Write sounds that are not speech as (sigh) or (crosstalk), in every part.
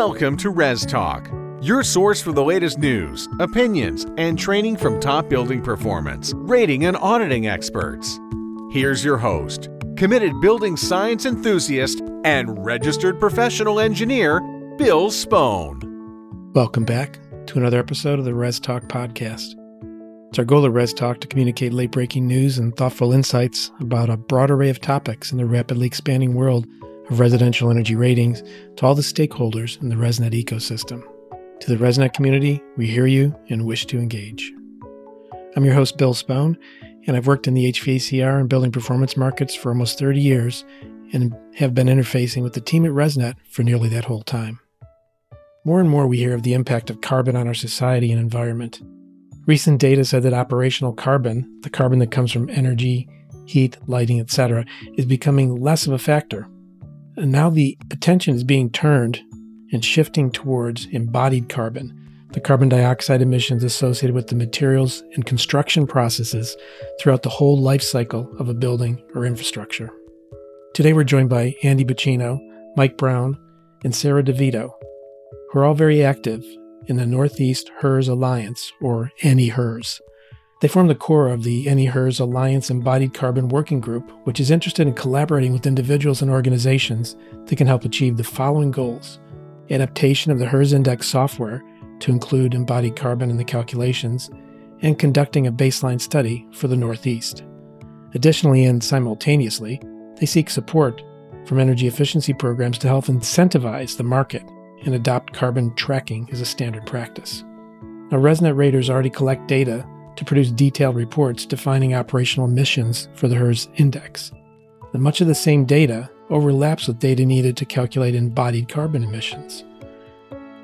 Welcome to Res Talk, your source for the latest news, opinions, and training from top building performance, rating, and auditing experts. Here's your host, committed building science enthusiast and registered professional engineer, Bill Spohn. Welcome back to another episode of the Res Talk podcast. It's our goal at Res Talk to communicate late breaking news and thoughtful insights about a broad array of topics in the rapidly expanding world of residential energy ratings to all the stakeholders in the ResNet ecosystem. To the ResNet community, we hear you and wish to engage. I'm your host, Bill Spohn, and I've worked in the HVACR and building performance markets for almost 30 years and have been interfacing with the team at ResNet for nearly that whole time. More and more, we hear of the impact of carbon on our society and environment. Recent data said that operational carbon, the carbon that comes from energy, heat, lighting, etc., is becoming less of a factor and now the attention is being turned and shifting towards embodied carbon, the carbon dioxide emissions associated with the materials and construction processes throughout the whole life cycle of a building or infrastructure. Today we're joined by Andy Bacino, Mike Brown, and Sarah DeVito, who are all very active in the Northeast HERS Alliance, or NEHERS. They form the core of the NEHERS Alliance Embodied Carbon Working Group, which is interested in collaborating with individuals and organizations that can help achieve the following goals adaptation of the HERS Index software to include embodied carbon in the calculations, and conducting a baseline study for the Northeast. Additionally, and simultaneously, they seek support from energy efficiency programs to help incentivize the market and adopt carbon tracking as a standard practice. Now, ResNet raters already collect data to produce detailed reports defining operational emissions for the HERS index. And much of the same data overlaps with data needed to calculate embodied carbon emissions.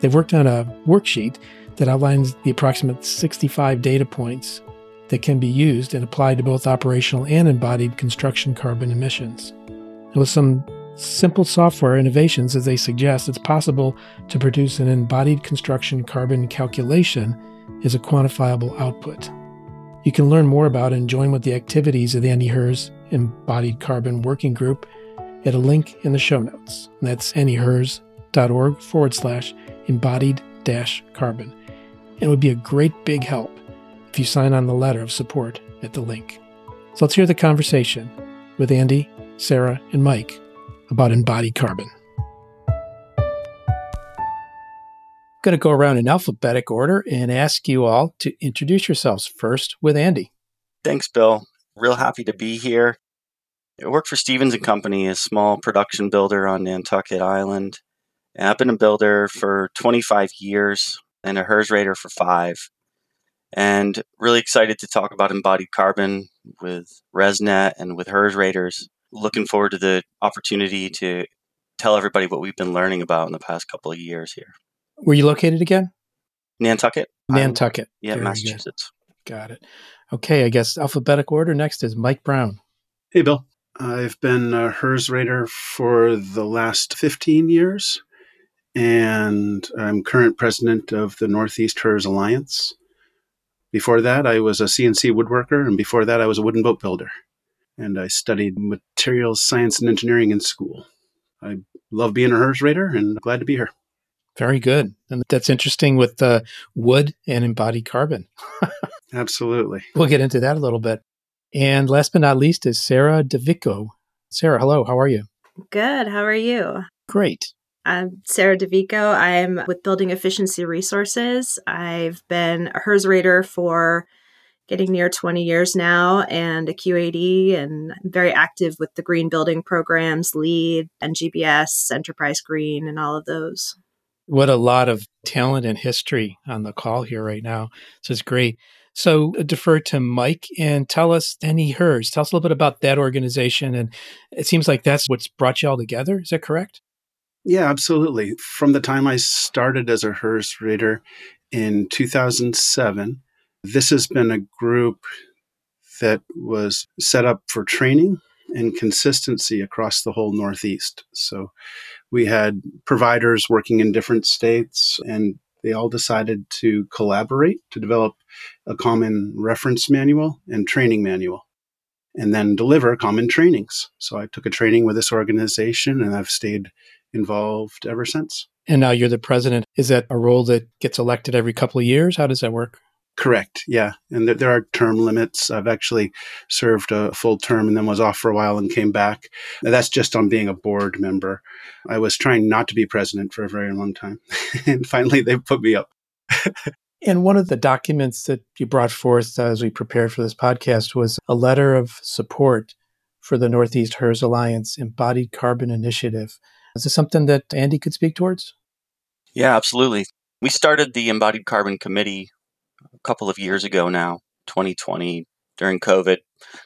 They've worked on a worksheet that outlines the approximate 65 data points that can be used and applied to both operational and embodied construction carbon emissions. And with some simple software innovations, as they suggest, it's possible to produce an embodied construction carbon calculation as a quantifiable output. You can learn more about and join with the activities of the NEHERS Embodied Carbon Working Group at a link in the show notes. That's nehers.org forward slash embodied dash carbon. It would be a great big help if you sign on the letter of support at the link. So let's hear the conversation with Andy, Sarah, and Mike about embodied carbon. Going to go around in alphabetic order and ask you all to introduce yourselves first with Andy. Thanks, Bill. Real happy to be here. I work for Stevens and Company, a small production builder on Nantucket Island. And I've been a builder for 25 years and a HERS rater for five. And really excited to talk about embodied carbon with ResNet and with HERS raters. Looking forward to the opportunity to tell everybody what we've been learning about in the past couple of years here. Where you located again? Nantucket. Nantucket. yeah, Very Massachusetts. Good. Got it. Okay, I guess alphabetic order. Next is Mike Brown. Hey, Bill. I've been a HERS rater for the last 15 years, and I'm current president of the Northeast HERS Alliance. Before that, I was a CNC woodworker, and before that, I was a wooden boat builder. And I studied materials science and engineering in school. I love being a HERS rater and glad to be here. Very good. And that's interesting with uh, wood and embodied carbon. (laughs) Absolutely. We'll get into that a little bit. And last but not least is Sarah DeVico. Sarah, hello. How are you? Good. How are you? Great. I'm Sarah DeVico. I'm with Building Efficiency Resources. I've been a HERS rater for getting near 20 years now and a QAD and I'm very active with the green building programs, LEED, NGBS, Enterprise Green, and all of those. What a lot of talent and history on the call here right now. So it's great. So uh, defer to Mike and tell us NEHERS. Tell us a little bit about that organization. And it seems like that's what's brought you all together. Is that correct? Yeah, absolutely. From the time I started as a HERS reader in 2007, this has been a group that was set up for training and consistency across the whole Northeast. So we had providers working in different states, and they all decided to collaborate to develop a common reference manual and training manual, and then deliver common trainings. So I took a training with this organization, and I've stayed involved ever since. And now you're the president. Is that a role that gets elected every couple of years? How does that work? Correct. Yeah. And there, there, are term limits. I've actually served a full term and then was off for a while and came back. That's just on being a board member. I was trying not to be president for a very long time. (laughs) and finally, they put me up. (laughs) and one of the documents that you brought forth as we prepared for this podcast was a letter of support for the Northeast HERS Alliance Embodied Carbon Initiative. Is this something that Andy could speak towards? Yeah, absolutely. We started the Embodied Carbon Committee a couple of years ago now, 2020, during COVID,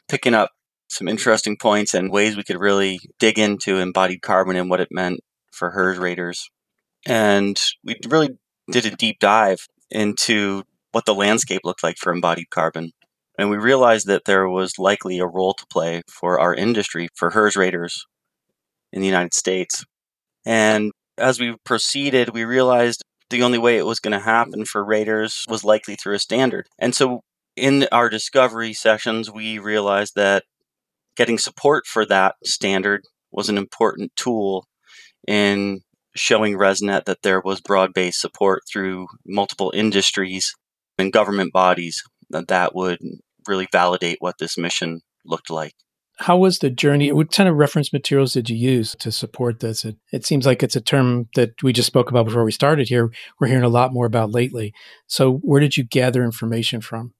picking up some interesting points and ways we could really dig into embodied carbon and what it meant for HERS raters. And we really did a deep dive into what the landscape looked like for embodied carbon. And we realized that there was likely a role to play for our industry, for HERS raters in the United States. And as we proceeded, we realized the only way it was going to happen for raters was likely through a standard. And so in our discovery sessions, we realized that getting support for that standard was an important tool in showing ResNet that there was broad based support through multiple industries and government bodies that, that would really validate what this mission looked like. How was the journey? What kind of reference materials did you use to support this? It, it seems like it's a term that we just spoke about before we started here. We're hearing a lot more about lately. So, where did you gather information from?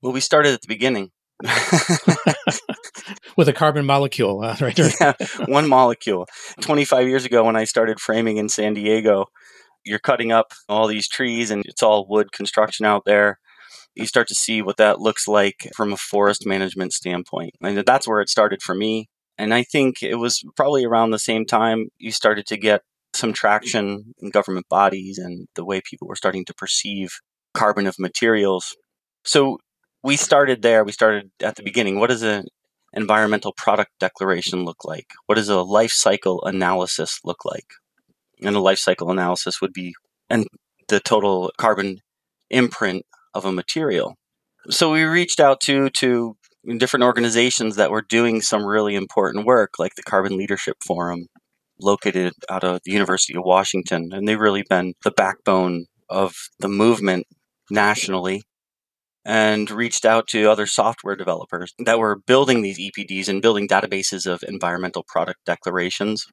Well, we started at the beginning. (laughs) (laughs) With a carbon molecule, uh, right? yeah, one molecule. 25 years ago, when I started framing in San Diego, you're cutting up all these trees and it's all wood construction out there you start to see what that looks like from a forest management standpoint. And that's where it started for me. And I think it was probably around the same time you started to get some traction in government bodies and the way people were starting to perceive carbon of materials. So we started there. We started at the beginning. What does an environmental product declaration look like? What does a life cycle analysis look like? And a life cycle analysis would be and the total carbon imprint of a material. So we reached out to to different organizations that were doing some really important work, like the Carbon Leadership Forum, located out of the University of Washington, and they've really been the backbone of the movement nationally. And reached out to other software developers that were building these EPDs and building databases of environmental product declarations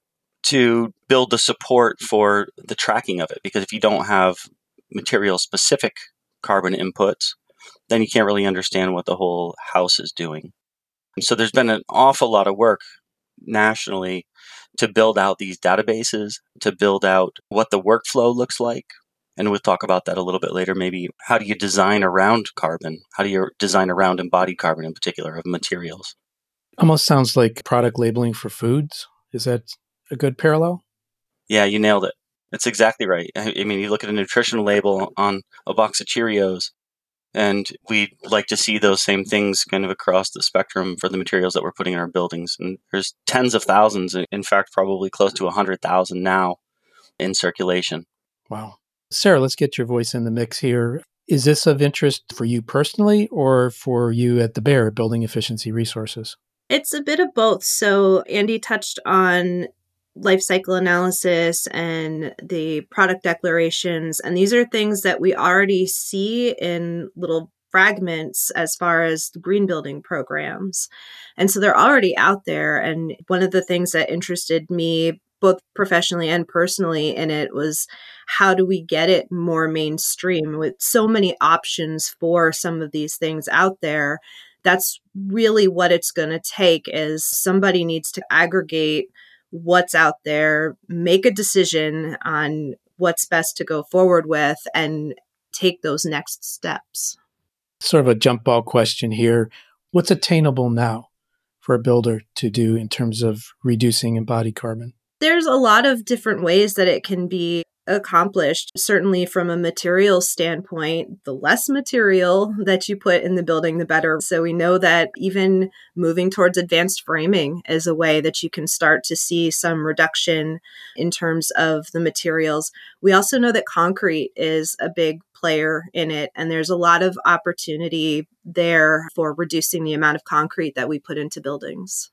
to build the support for the tracking of it. Because if you don't have material specific carbon inputs, then you can't really understand what the whole house is doing. And so there's been an awful lot of work nationally to build out these databases, to build out what the workflow looks like. And we'll talk about that a little bit later. Maybe how do you design around carbon? How do you design around embodied carbon in particular of materials? Almost sounds like product labeling for foods. Is that a good parallel? Yeah, you nailed it. That's exactly right. I mean, you look at a nutritional label on a box of Cheerios, and we'd like to see those same things kind of across the spectrum for the materials that we're putting in our buildings. And there's tens of thousands, in fact, probably close to 100,000 now in circulation. Wow. Sarah, let's get your voice in the mix here. Is this of interest for you personally or for you at the BER Building Efficiency Resources? It's a bit of both. So, Andy touched on life cycle analysis and the product declarations. And these are things that we already see in little fragments as far as green building programs. And so they're already out there. And one of the things that interested me both professionally and personally in it was how do we get it more mainstream with so many options for some of these things out there that's really what it's going to take is somebody needs to aggregate what's out there, make a decision on what's best to go forward with, and take those next steps. Sort of a jump ball question here. What's attainable now for a builder to do in terms of reducing embodied carbon? There's a lot of different ways that it can be accomplished. Certainly, from a material standpoint, the less material that you put in the building, the better. So, we know that even moving towards advanced framing is a way that you can start to see some reduction in terms of the materials. We also know that concrete is a big player in it, and there's a lot of opportunity there for reducing the amount of concrete that we put into buildings.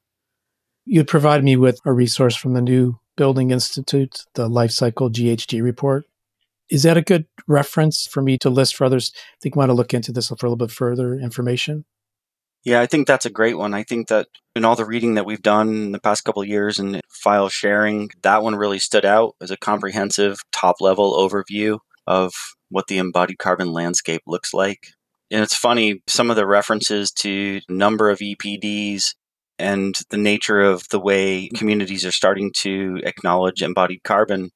You provide me with a resource from the new Building Institute, the Life Cycle GHG report. Is that a good reference for me to list for others? I think want to look into this for a little bit further information. Yeah, I think that's a great one. I think that in all the reading that we've done in the past couple years and file sharing, that one really stood out as a comprehensive top level overview of what the embodied carbon landscape looks like. And it's funny, some of the references to number of EPDs and the nature of the way communities are starting to acknowledge embodied carbon,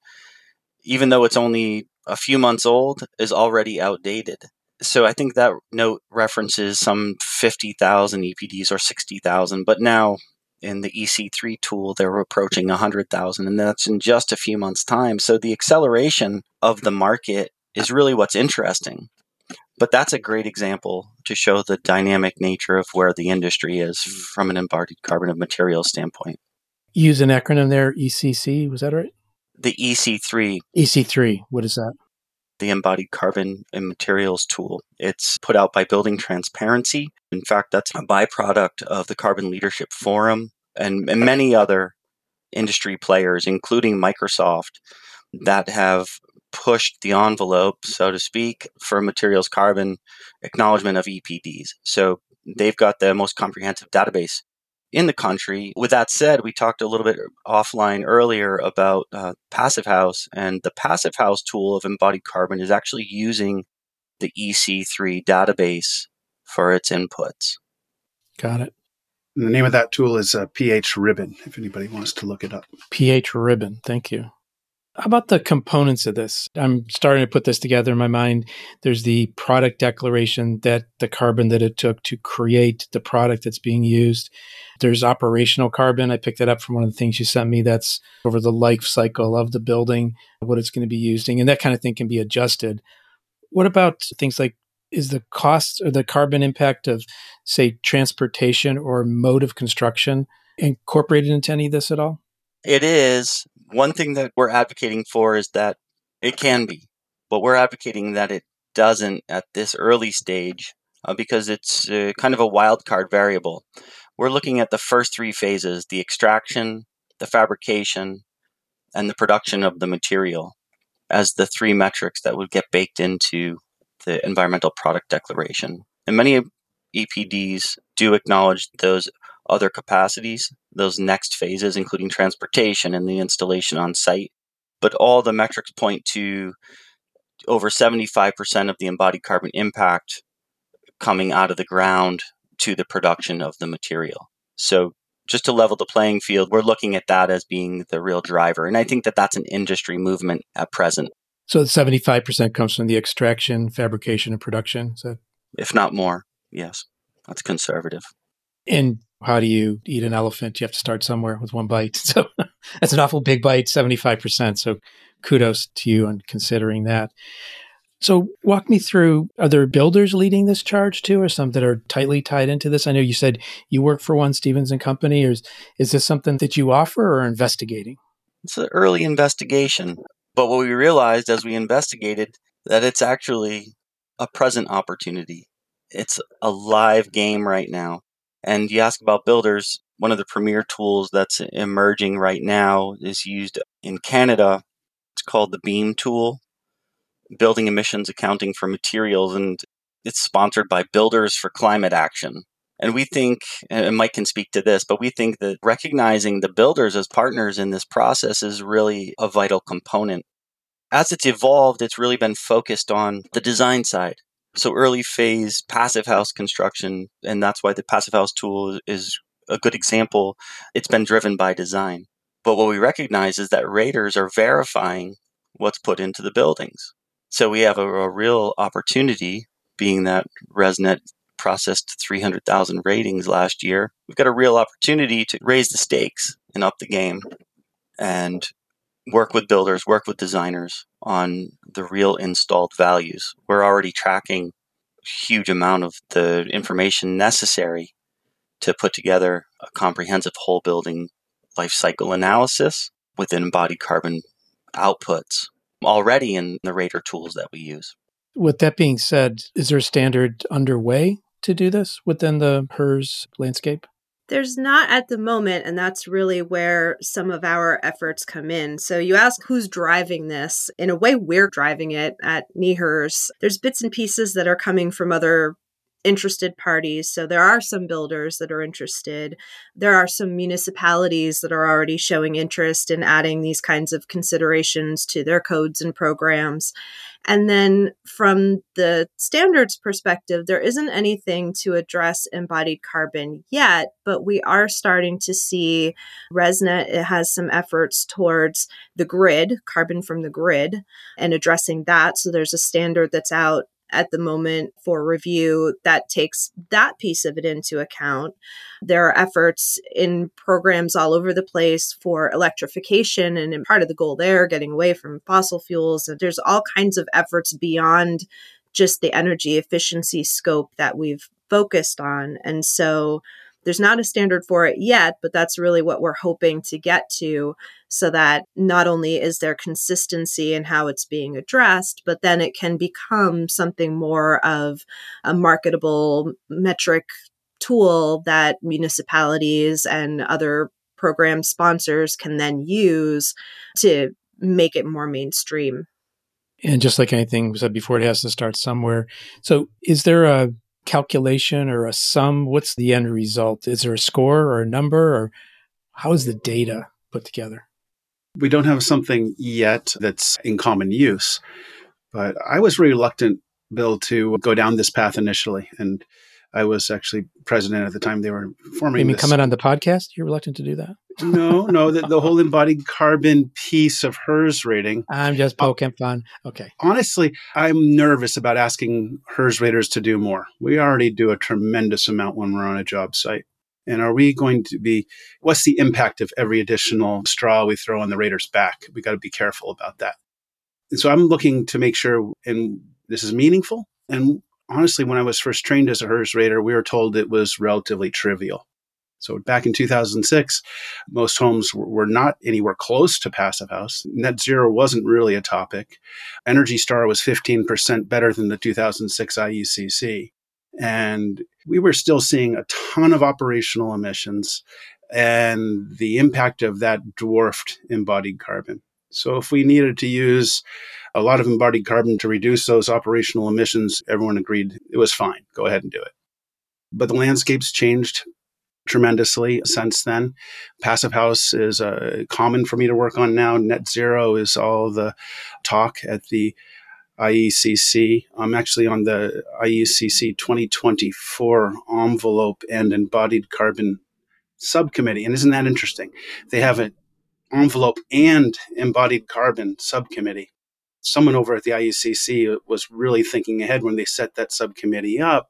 even though it's only a few months old, is already outdated. So I think that note references some 50,000 EPDs or 60,000, but now in the EC3 tool, they're approaching 100,000, and that's in just a few months' time. So the acceleration of the market is really what's interesting. But that's a great example to show the dynamic nature of where the industry is mm. from an embodied carbon of materials standpoint. Use an acronym there, ECC, was that right? The EC3. EC3, what is that? The Embodied Carbon and Materials Tool. It's put out by Building Transparency. In fact, that's a byproduct of the Carbon Leadership Forum and, and many other industry players, including Microsoft, that have pushed the envelope, so to speak, for materials carbon acknowledgement of EPDs. So they've got the most comprehensive database in the country. With that said, we talked a little bit offline earlier about uh, Passive House, and the Passive House tool of embodied carbon is actually using the EC3 database for its inputs. Got it. And the name of that tool is uh, pH Ribbon, if anybody wants to look it up. pH Ribbon, thank you. How about the components of this? I'm starting to put this together in my mind. There's the product declaration that the carbon that it took to create the product that's being used. There's operational carbon. I picked that up from one of the things you sent me. That's over the life cycle of the building, what it's going to be using, and that kind of thing can be adjusted. What about things like is the cost or the carbon impact of, say, transportation or mode of construction incorporated into any of this at all? It is. One thing that we're advocating for is that it can be, but we're advocating that it doesn't at this early stage uh, because it's uh, kind of a wild card variable. We're looking at the first three phases the extraction, the fabrication, and the production of the material as the three metrics that would get baked into the environmental product declaration. And many EPDs do acknowledge those other capacities, those next phases, including transportation and the installation on site. But all the metrics point to over 75% of the embodied carbon impact coming out of the ground to the production of the material. So, just to level the playing field, we're looking at that as being the real driver. And I think that that's an industry movement at present. So, 75% comes from the extraction, fabrication, and production? Is that- if not more, yes. That's conservative. And how do you eat an elephant? You have to start somewhere with one bite. (laughs) So that's an awful big bite, 75%. So kudos to you on considering that. So walk me through are there builders leading this charge too, or some that are tightly tied into this? I know you said you work for one Stevens and Company, or is, is this something that you offer or investigating? It's an early investigation. But what we realized as we investigated that it's actually a present opportunity. It's a live game right now. And you ask about builders, one of the premier tools that's emerging right now is used in Canada. It's called the BEAM tool, Building Emissions Accounting for Materials, and it's sponsored by Builders for Climate Action. And we think, and Mike can speak to this, but we think that recognizing the builders as partners in this process is really a vital component. As it's evolved, it's really been focused on the design side. So early phase passive house construction, and that's why the passive house tool is a good example. It's been driven by design. But what we recognize is that raters are verifying what's put into the buildings. So we have a, a real opportunity, being that ResNet processed 300,000 ratings last year. We've got a real opportunity to raise the stakes and up the game and work with builders, work with designers on the real installed values. We're already tracking a huge amount of the information necessary to put together a comprehensive whole building life cycle analysis with embodied carbon outputs already in the Rater tools that we use. With that being said, is there a standard underway to do this within the HERS landscape? There's not at the moment, and that's really where some of our efforts come in. So, you ask who's driving this. In a way, we're driving it at NEHERS. There's bits and pieces that are coming from other interested parties. So there are some builders that are interested. There are some municipalities that are already showing interest in adding these kinds of considerations to their codes and programs. And then from the standards perspective, there isn't anything to address embodied carbon yet, but we are starting to see ResNet it has some efforts towards the grid, carbon from the grid, and addressing that. So there's a standard that's out at the moment for review that takes that piece of it into account. There are efforts in programs all over the place for electrification, and part of the goal there, getting away from fossil fuels. There's all kinds of efforts beyond just the energy efficiency scope that we've focused on. And so there's not a standard for it yet, but that's really what we're hoping to get to so that not only is there consistency in how it's being addressed, but then it can become something more of a marketable metric tool that municipalities and other program sponsors can then use to make it more mainstream. And just like anything we said before, it has to start somewhere. So, is there a calculation or a sum? What's the end result? Is there a score or a number or how is the data put together? We don't have something yet that's in common use, but I was reluctant, Bill, to go down this path initially. And I was actually president at the time they were forming. You mean this. coming on the podcast? You're reluctant to do that? no, no, the, the whole embodied carbon piece of HERS rating. I'm just uh, poking fun. Okay. Honestly, I'm nervous about asking HERS raters to do more. We already do a tremendous amount when we're on a job site. And are we going to be, what's the impact of every additional straw we throw on the rater's back? We got to be careful about that. And so I'm looking to make sure, and this is meaningful. And honestly, when I was first trained as a HERS rater, we were told it was relatively trivial. So back in 2006, most homes were not anywhere close to passive house. Net zero wasn't really a topic. Energy Star was 15% better than the 2006 IECC. And we were still seeing a ton of operational emissions, and the impact of that dwarfed embodied carbon. So if we needed to use a lot of embodied carbon to reduce those operational emissions, everyone agreed it was fine. Go ahead and do it. But the landscape's changed tremendously since then. Passive House is uh, common for me to work on now. Net zero is all the talk at the IECC. I'm actually on the IECC 2024 envelope and embodied carbon subcommittee. And isn't that interesting? They have an envelope and embodied carbon subcommittee. Someone over at the IECC was really thinking ahead when they set that subcommittee up.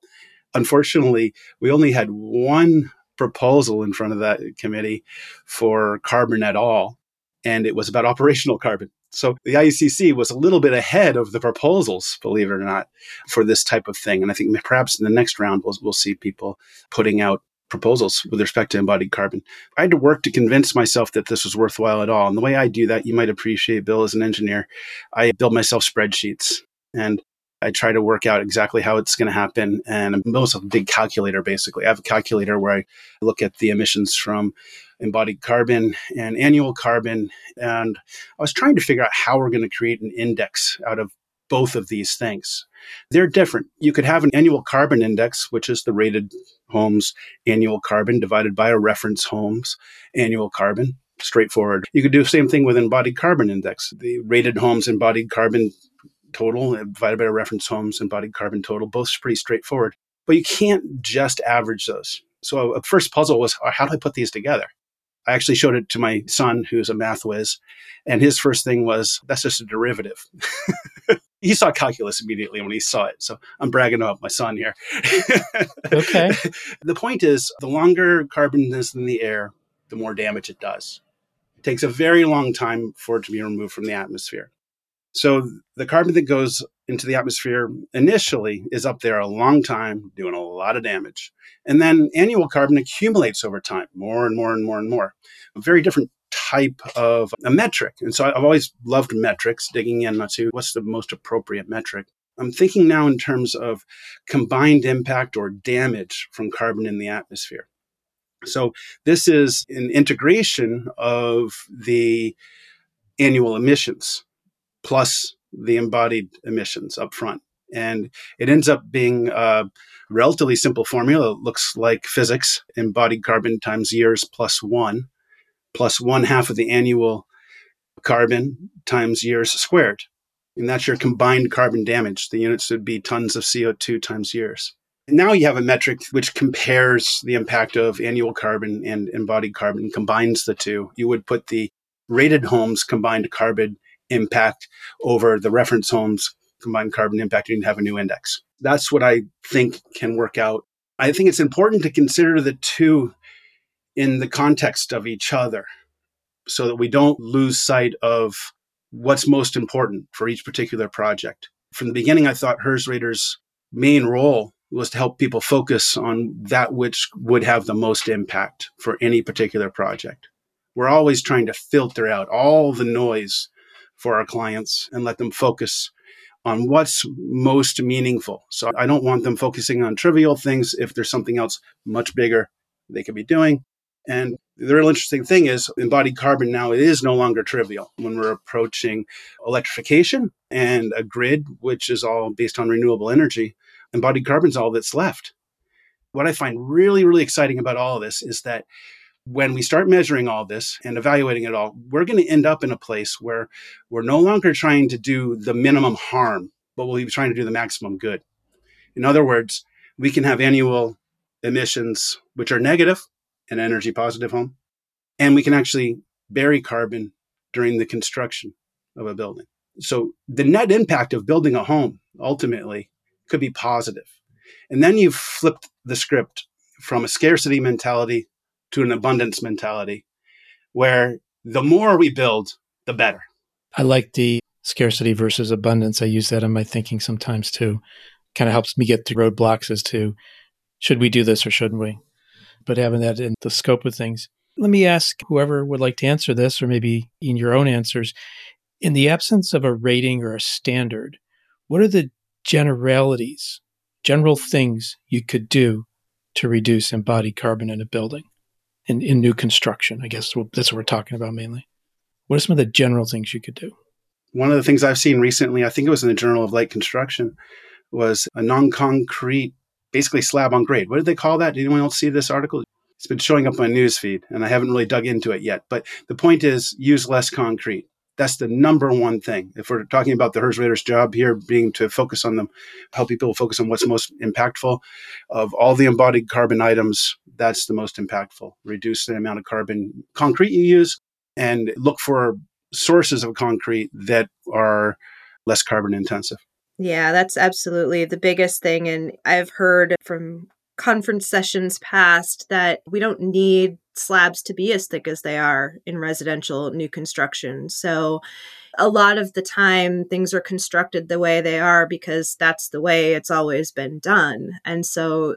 Unfortunately, we only had one proposal in front of that committee for carbon at all, and it was about (laughs) operational carbon. So the IECC was a little bit ahead of the proposals, believe it or not, for this type of thing. And I think perhaps in the next round, we'll, we'll see people putting out proposals with respect to embodied carbon. I had to work to convince myself that this was worthwhile at all. And the way I do that, you might appreciate, Bill, as an engineer, I build myself spreadsheets. And I try to work out exactly how it's going to happen. And I'm also a big calculator, basically. I have a calculator where I look at the emissions from embodied carbon and annual carbon. And I was trying to figure out how we're going to create an index out of both of these things. They're different. You could have an annual carbon index, which is the rated homes annual carbon divided by a reference homes annual carbon. Straightforward. You could do the same thing with embodied carbon index. The rated homes embodied carbon total uh, divided by a reference homes embodied carbon total. Both pretty straightforward. But you can't just average those. So uh, a first puzzle was oh, how do I put these together? I actually showed it to my son, who's a math whiz, and his first thing was, that's just a derivative. (laughs) he saw calculus immediately when he saw it. So I'm bragging about my son here. (laughs) okay. The point is, the longer carbon is in the air, the more damage it does. It takes a very long time for it to be removed from the atmosphere. So the carbon that goes into the atmosphere initially is up there a long time, doing a lot of damage. And then annual carbon accumulates over time, more and more and more and more. A very different type of a metric. And so I've always loved metrics, digging in to what's the most appropriate metric. I'm thinking now in terms of combined impact or damage from carbon in the atmosphere. So this is an integration of the annual emissions plus the embodied emissions up front. And it ends up being a relatively simple formula. It looks like physics embodied carbon times years plus one, plus one half of the annual carbon times years squared. And that's your combined carbon damage. The units would be tons of CO2 times years. Now you have a metric which compares the impact of annual carbon and embodied carbon, combines the two. You would put the rated homes combined carbon impact over the reference homes combined carbon impact and have a new index. That's what I think can work out. I think it's important to consider the two in the context of each other so that we don't lose sight of what's most important for each particular project. From the beginning, I thought HERS Rater's main role was to help people focus on that which would have the most impact for any particular project. We're always trying to filter out all the noise for our clients and let them focus on what's most meaningful. So I don't want them focusing on trivial things if there's something else much bigger they could be doing. And the real interesting thing is embodied carbon now it is no longer trivial when we're approaching electrification and a grid which is all based on renewable energy embodied carbon is all that's left. What I find really, really exciting about all of this is that when we start measuring all this and evaluating it all, we're going to end up in a place where we're no longer trying to do the minimum harm, but we'll be trying to do the maximum good. In other words, we can have annual emissions which are negative an energy positive home, and we can actually bury carbon during the construction of a building. So the net impact of building a home ultimately could be positive. And then you've flipped the script from a scarcity mentality to an abundance mentality where the more we build, the better. I like the scarcity versus abundance. I use that in my thinking sometimes too. Kind of helps me get through roadblocks as to should we do this or shouldn't we? But having that in the scope of things. Let me ask whoever would like to answer this, or maybe in your own answers. In the absence of a rating or a standard, what are the generalities, general things you could do to reduce embodied carbon in a building in, in new construction? I guess that's what we're talking about mainly. What are some of the general things you could do? One of the things I've seen recently, I think it was in the Journal of Light Construction, was a non concrete, basically slab on grade. What did they call that? Did anyone else see this article? It's been showing up on my news feed, and I haven't really dug into it yet. But the point is use less concrete. That's the number one thing. If we're talking about the HERS Rater's job here being to focus on them, help people focus on what's most impactful, of all the embodied carbon items, that's the most impactful. Reduce the amount of carbon concrete you use and look for sources of concrete that are less carbon intensive. Yeah, that's absolutely the biggest thing. And I've heard from conference sessions past that we don't need slabs to be as thick as they are in residential new construction. So a lot of the time things are constructed the way they are because that's the way it's always been done. And so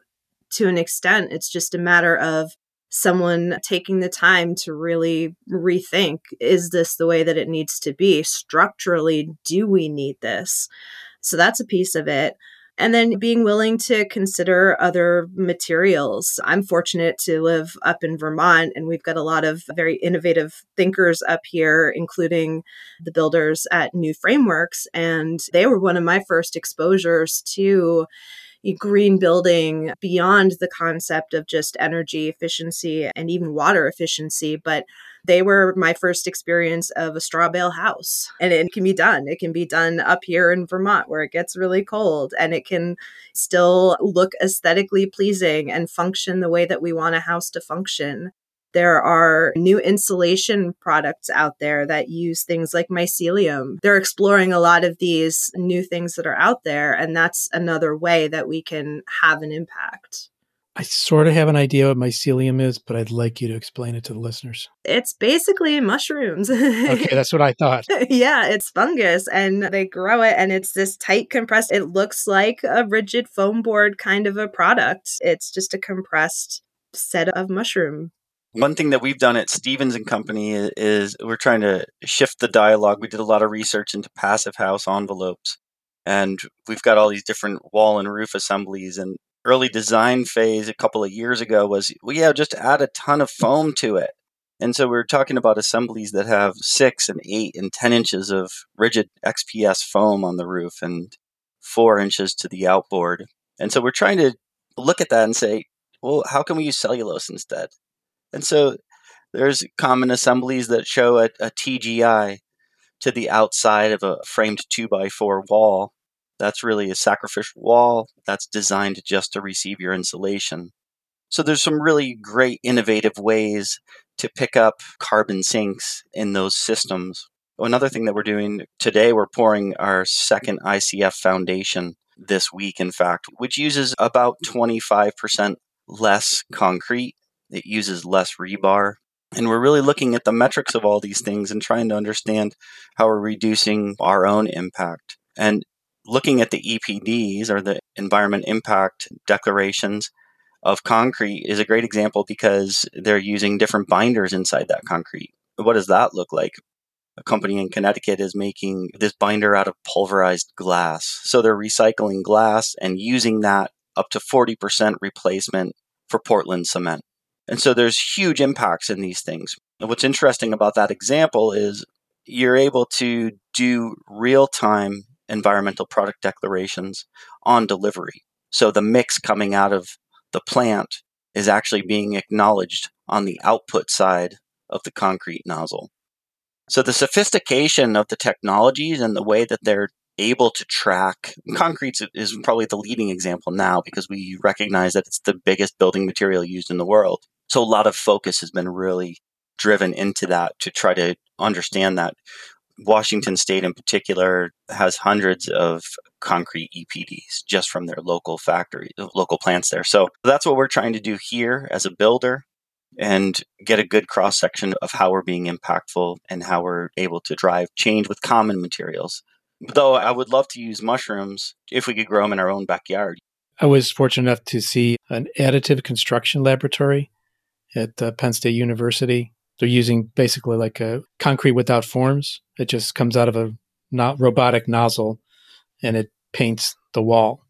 to an extent it's just a matter of someone taking the time to really rethink is this the way that it needs to be structurally do we need this so that's a piece of it and then being willing to consider other materials. I'm fortunate to live up in Vermont, and we've got a lot of very innovative thinkers up here, including the builders at New Frameworks. And they were one of my first exposures to green building beyond the concept of just energy efficiency and even water efficiency, but they were my first experience of a straw bale house. And it can be done. It can be done up here in Vermont where it gets really cold and it can still look aesthetically pleasing and function the way that we want a house to function. There are new insulation products out there that use things like mycelium. They're exploring a lot of these new things that are out there, and that's another way that we can have an impact. I sort of have an idea what mycelium is, but I'd like you to explain it to the listeners. It's basically mushrooms. okay, (laughs) that's what I thought. yeah, it's fungus and they grow it and it's this tight compressed it looks like a rigid foam board kind of a product. It's just a compressed set of mushroom one thing that we've done at Stevens and Company is we're trying to shift the dialogue. We did a lot of research into passive house envelopes, and we've got all these different wall and roof assemblies. And early design phase a couple of years ago was, well, yeah, just add a ton of foam to it. And so we're talking about assemblies that have six and eight and 10 inches of rigid XPS foam on the roof and four inches to the outboard. And so we're trying to look at that and say, well, how can we use cellulose instead? And so there's common assemblies that show a, a TGI to the outside of a framed two by four wall. That's really a sacrificial wall that's designed just to receive your insulation. So there's some really great innovative ways to pick up carbon sinks in those systems. Another thing that we're doing today, we're pouring our second ICF foundation this week, in fact, which uses about 25% less concrete. It uses less rebar. And we're really looking at the metrics of all these things and trying to understand how we're reducing our own impact. And looking at the EPDs or the environment impact declarations of concrete is a great example because they're using different binders inside that concrete. What does that look like? A company in Connecticut is making this binder out of pulverized glass. So they're recycling glass and using that up to 40% replacement for Portland cement. And so there's huge impacts in these things. And what's interesting about that example is you're able to do real time environmental product declarations on delivery. So the mix coming out of the plant is actually being acknowledged on the output side of the concrete nozzle. So the sophistication of the technologies and the way that they're able to track concrete is probably the leading example now because we recognize that it's the biggest building material used in the world. So a lot of focus has been really driven into that to try to understand that. Washington State, in particular, has hundreds of concrete EPDs just from their local factory, local plants there. So that's what we're trying to do here as a builder and get a good cross section of how we're being impactful and how we're able to drive change with common materials. Though I would love to use mushrooms if we could grow them in our own backyard. I was fortunate enough to see an additive construction laboratory at uh, Penn State University. They're using basically like a concrete without forms. It just comes out of a not robotic nozzle and it paints the wall,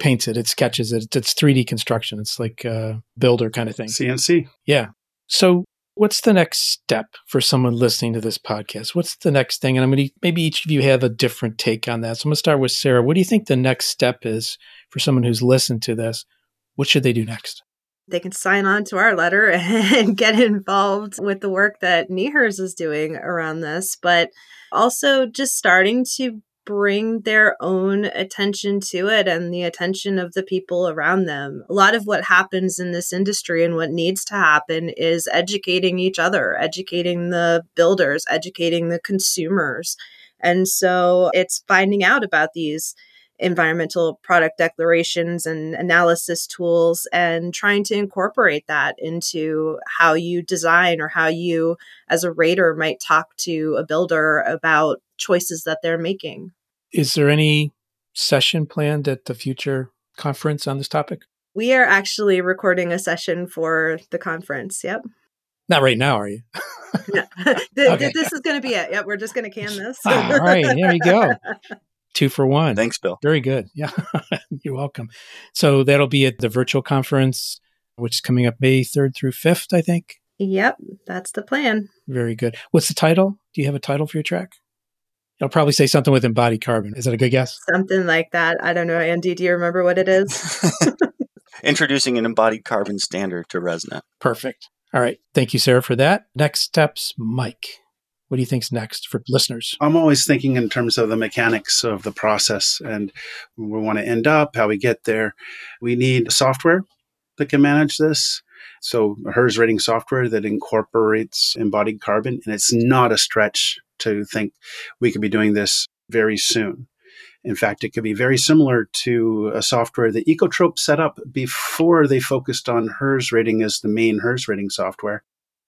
paints it, it sketches it. It's 3D construction. It's like a builder kind of thing. CNC. Yeah. So what's the next step for someone listening to this podcast? What's the next thing? And I'm going to maybe each of you have a different take on that. So I'm going to start with Sarah. What do you think the next step is for someone who's listened to this? What should they do next? They can sign on to our letter (laughs) and get involved with the work that NEHERS is doing around this, but also just starting to bring their own attention to it and the attention of the people around them. A lot of what happens in this industry and what needs to happen is educating each other, educating the builders, educating the consumers. And so it's finding out about these environmental product declarations and analysis tools and trying to incorporate that into how you design or how you as a rater might talk to a builder about choices that they're making is there any session planned at the future conference on this topic we are actually recording a session for the conference yep not right now, are you? no. (laughs) (laughs) okay. This is going to be it. Yep, we're just going to can this. All right, there you go. (laughs) Two for one. Thanks, Bill. Very good. Yeah, (laughs) you're welcome. So that'll be at the virtual conference, which is coming up May 3rd through 5th, I think. Yep, that's the plan. Very good. What's the title? Do you have a title for your track? I'll probably say something with embodied carbon. Is that a good guess? Something like that. I don't know. Andy, do you remember what it is? (laughs) (laughs) Introducing an embodied carbon standard to ResNet. Perfect. All right. Thank you, Sarah, for that. Next steps, Mike. What do you think's next for listeners? I'm always thinking in terms of the mechanics of the process and we want to end up, how we get there. We need software that can manage this. So HERS rating software that incorporates embodied carbon, and it's not a stretch to think we could be doing this very soon. In fact, it could be very similar to a software that Ekotrope set up before they focused on HERS rating as the main HERS rating software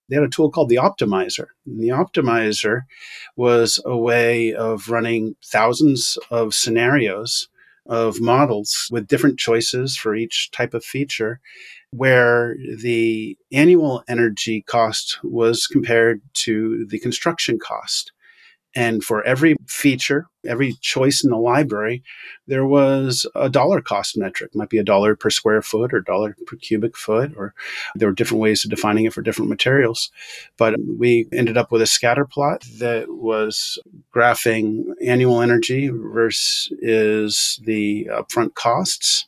they had a tool called the optimizer. And the optimizer was a way of running thousands of scenarios of models with different choices for each type of feature, where the annual energy cost was compared to the construction cost. And for every feature, every choice in the library, there was a dollar cost metric. It might be a dollar per square foot or dollar per cubic foot, or there were different ways of defining it for different materials. But we ended up with a scatter plot that was graphing annual energy versus the upfront costs.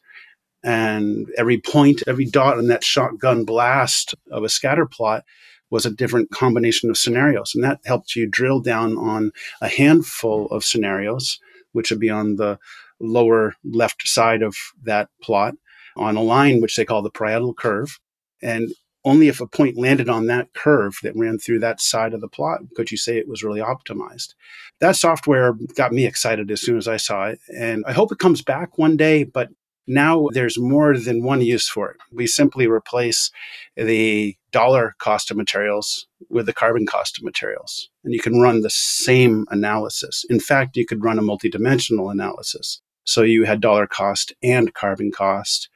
And every point, every dot in that shotgun blast of a scatter plot was a different combination of scenarios. And that helped you drill down on a handful of scenarios, which would be on the lower left side of that plot on a line which they call the Pareto curve. And only if a point landed on that curve that ran through that side of the plot could you say it was really optimized. That software got me excited as soon as I saw it. And I hope it comes back one day, but now there's more than one use for it. We simply replace the dollar cost of materials with the carbon cost of materials. And you can run the same analysis. In fact, you could run a multidimensional analysis. So you had dollar cost and carbon cost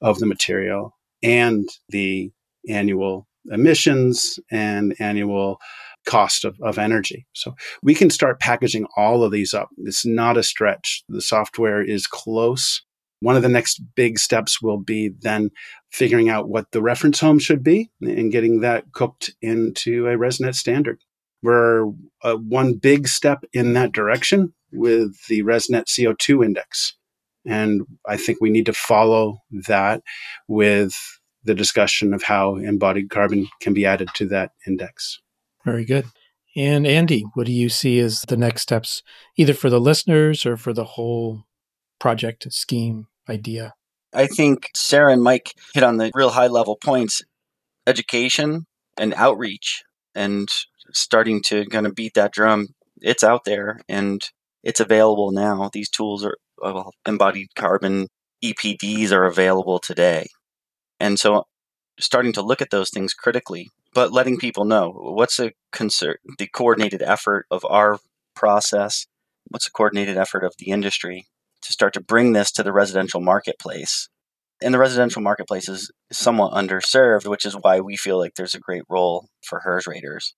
of the material and the annual emissions and annual cost of, of energy. So we can start packaging all of these up. It's not a stretch. The software is close one of the next big steps will be then figuring out what the reference home should be and getting that cooked into a ResNet standard. We're uh, one big step in that direction with the ResNet CO2 index. And I think we need to follow that with the discussion of how embodied carbon can be added to that index. Very good. And Andy, what do you see as the next steps, either for the listeners or for the whole project scheme idea? I think Sarah and Mike hit on the real high level points education and outreach and starting to kind of beat that drum. It's out there and it's available now. These tools are, well, embodied carbon EPDs are available today. And so starting to look at those things critically, but letting people know what's a concert, the coordinated effort of our process, what's a coordinated effort of the industry, to start to bring this to the residential marketplace. And the residential marketplace is somewhat underserved, which is why we feel like there's a great role for HERS raters.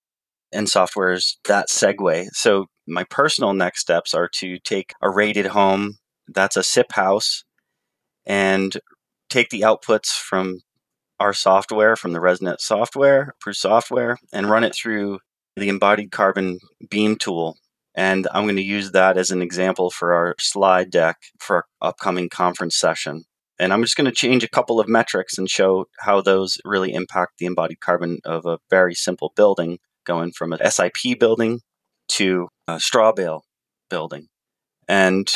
And softwares that segue. So my personal next steps are to take a rated home that's a SIP house and take the outputs from our software, from the ResNet software, approved software, and run it through the embodied carbon beam tool and I'm going to use that as an example for our slide deck for our upcoming conference session. And I'm just going to change a couple of metrics and show how those really impact the embodied carbon of a very simple building, going from a SIP building to a straw bale building. And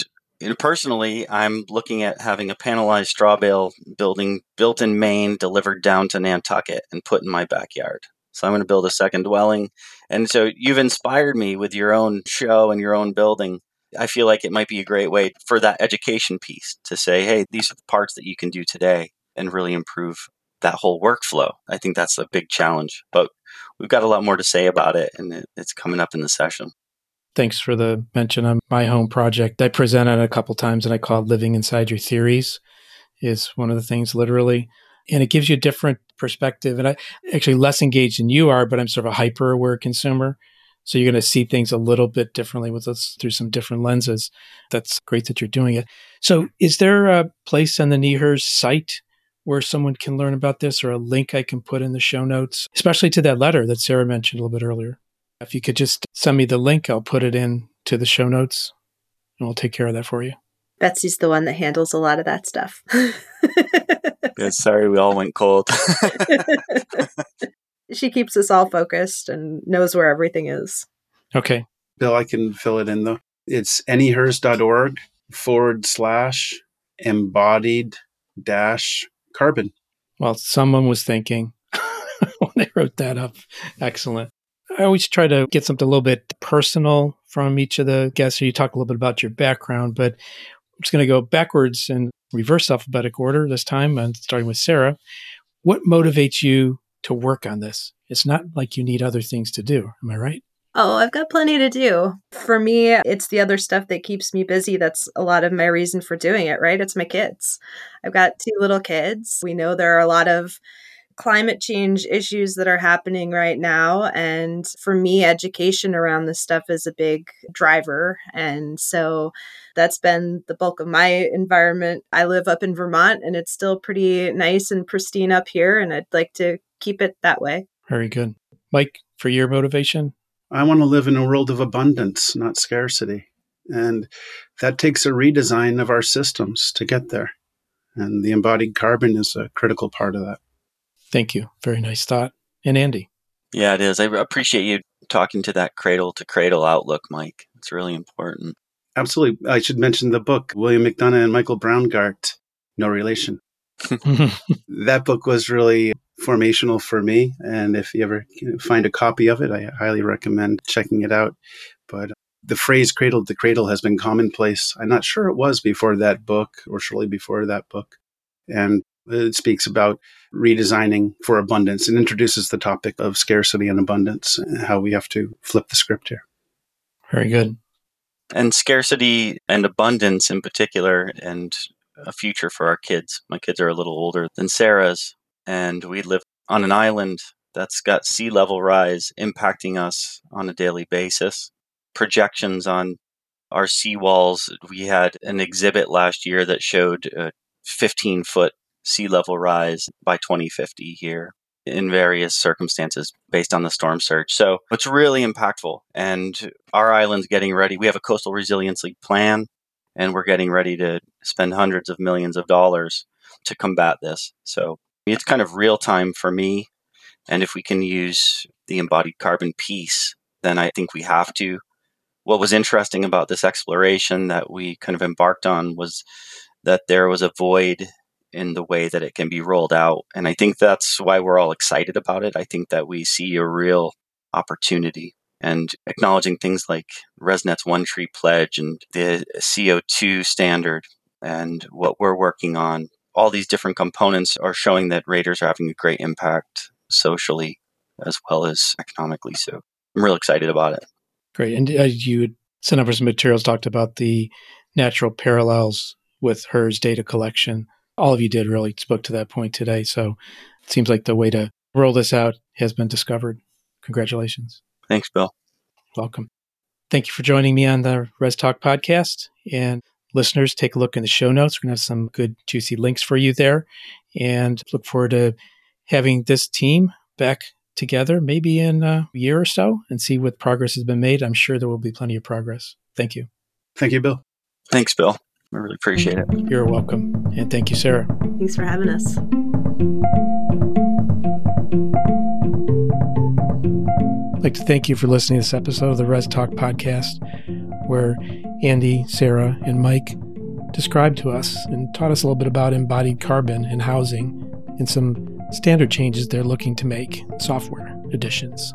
personally, I'm looking at having a panelized straw bale building built in Maine, delivered down to Nantucket, and put in my backyard. So I'm going to build a second dwelling. And so you've inspired me with your own show and your own building. I feel like it might be a great way for that education piece to say, hey, these are the parts that you can do today and really improve that whole workflow. I think that's a big challenge, but we've got a lot more to say about it and it's coming up in the session. Thanks for the mention on my home project. I presented a couple times and I called Living Inside Your Theories is one of the things literally and it gives you a different perspective. And I actually less engaged than you are, but I'm sort of a hyper aware consumer. So you're going to see things a little bit differently with us through some different lenses. That's great that you're doing it. So is there a place on the NEHERS site where someone can learn about this or a link I can put in the show notes, especially to that letter that Sarah mentioned a little bit earlier? If you could just send me the link, I'll put it in to the show notes and we'll take care of that for you. Betsy's the one that handles a lot of that stuff. (laughs) yeah, sorry, we all went cold. (laughs) she keeps us all focused and knows where everything is. Okay. Bill, I can fill it in though. It's nehers.org forward slash embodied dash carbon. Well, someone was thinking (laughs) when they wrote that up. Excellent. I always try to get something a little bit personal from each of the guests. So you talk a little bit about your background, but I'm just going to go backwards in reverse alphabetic order this time, and starting with Sarah. What motivates you to work on this? It's not like you need other things to do. Am I right? Oh, I've got plenty to do. For me, it's the other stuff that keeps me busy. That's a lot of my reason for doing it, right? It's my kids. I've got two little kids. We know there are a lot of climate change issues that are happening right now. And for me, education around this stuff is a big driver. And so that's been the bulk of my environment. I live up in Vermont and it's still pretty nice and pristine up here. And I'd like to keep it that way. Very good. Mike, for your motivation? I want to live in a world of abundance, not scarcity. And that takes a redesign of our systems to get there. And the embodied carbon is a critical part of that. Thank you. Very nice thought. And Andy. Yeah, it is. I appreciate you talking to that cradle to cradle outlook, Mike. It's really important. Absolutely. I should mention the book, William McDonough and Michael Braungart, No Relation. (laughs) that book was really formational for me. And if you ever find a copy of it, I highly recommend checking it out. But the phrase cradle to cradle has been commonplace. I'm not sure it was before that book or shortly before that book. And it speaks about redesigning for abundance and introduces the topic of scarcity and abundance, and how we have to flip the script here. Very good. And scarcity and abundance in particular, and a future for our kids. My kids are a little older than Sarah's, and we live on an island that's got sea level rise impacting us on a daily basis. Projections on our seawalls. We had an exhibit last year that showed a 15 foot sea level rise by 2050 here in various circumstances based on the storm surge. So it's really impactful. And our island's getting ready. We have a coastal resiliency plan, and we're getting ready to spend hundreds of millions of dollars to combat this. So it's kind of real time for me. And if we can use the embodied carbon piece, then I think we have to. What was interesting about this exploration that we kind of embarked on was that there was a void in the way that it can be rolled out. And I think that's why we're all excited about it. I think that we see a real opportunity and acknowledging things like ResNet's One Tree Pledge and the CO2 standard and what we're working on. All these different components are showing that raters are having a great impact socially as well as economically. So I'm real excited about it. Great. And uh, you sent over some materials, talked about the natural parallels with HERS data collection all of you did really spoke to that point today. So it seems like the way to roll this out has been discovered. Congratulations. Thanks, Bill. Welcome. Thank you for joining me on the Res Talk podcast. And listeners, take a look in the show notes. We're going to have some good, juicy links for you there. And look forward to having this team back together maybe in a year or so and see what progress has been made. I'm sure there will be plenty of progress. Thank you. Thank you, Bill. Thanks, Bill. I really appreciate it. You're welcome. And thank you, Sarah. Thanks for having us. I'd like to thank you for listening to this episode of the Res Talk podcast, where Andy, Sarah, and Mike described to us and taught us a little bit about embodied carbon and housing and some standard changes they're looking to make, software additions.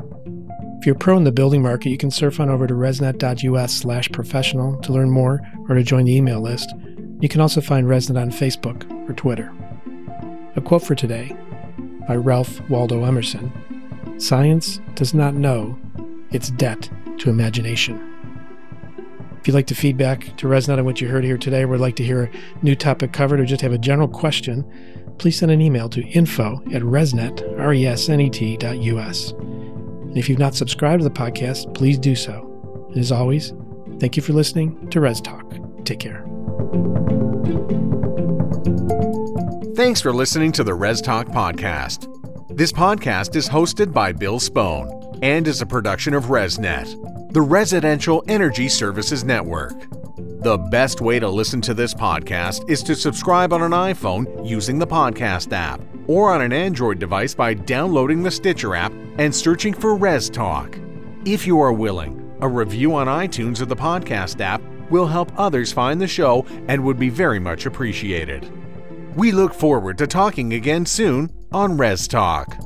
If you're pro in the building market, you can surf on over to resnet.us slash professional to learn more or to join the email list. You can also find ResNet on Facebook or Twitter. A quote for today by Ralph Waldo Emerson Science does not know its debt to imagination. If you'd like to feedback to ResNet on what you heard here today, or would like to hear a new topic covered, or just have a general question, please send an email to info at resnet, R-E-S-N-E-T.us. And if you've not subscribed to the podcast, please do so. And as always, thank you for listening to Res Talk. Take care. Thanks for listening to the Res Talk podcast. This podcast is hosted by Bill Spohn and is a production of ResNet, the Residential Energy Services Network. The best way to listen to this podcast is to subscribe on an iPhone using the podcast app or on an Android device by downloading the Stitcher app and searching for Res Talk. If you are willing, a review on iTunes or the podcast app will help others find the show and would be very much appreciated. We look forward to talking again soon on Res Talk.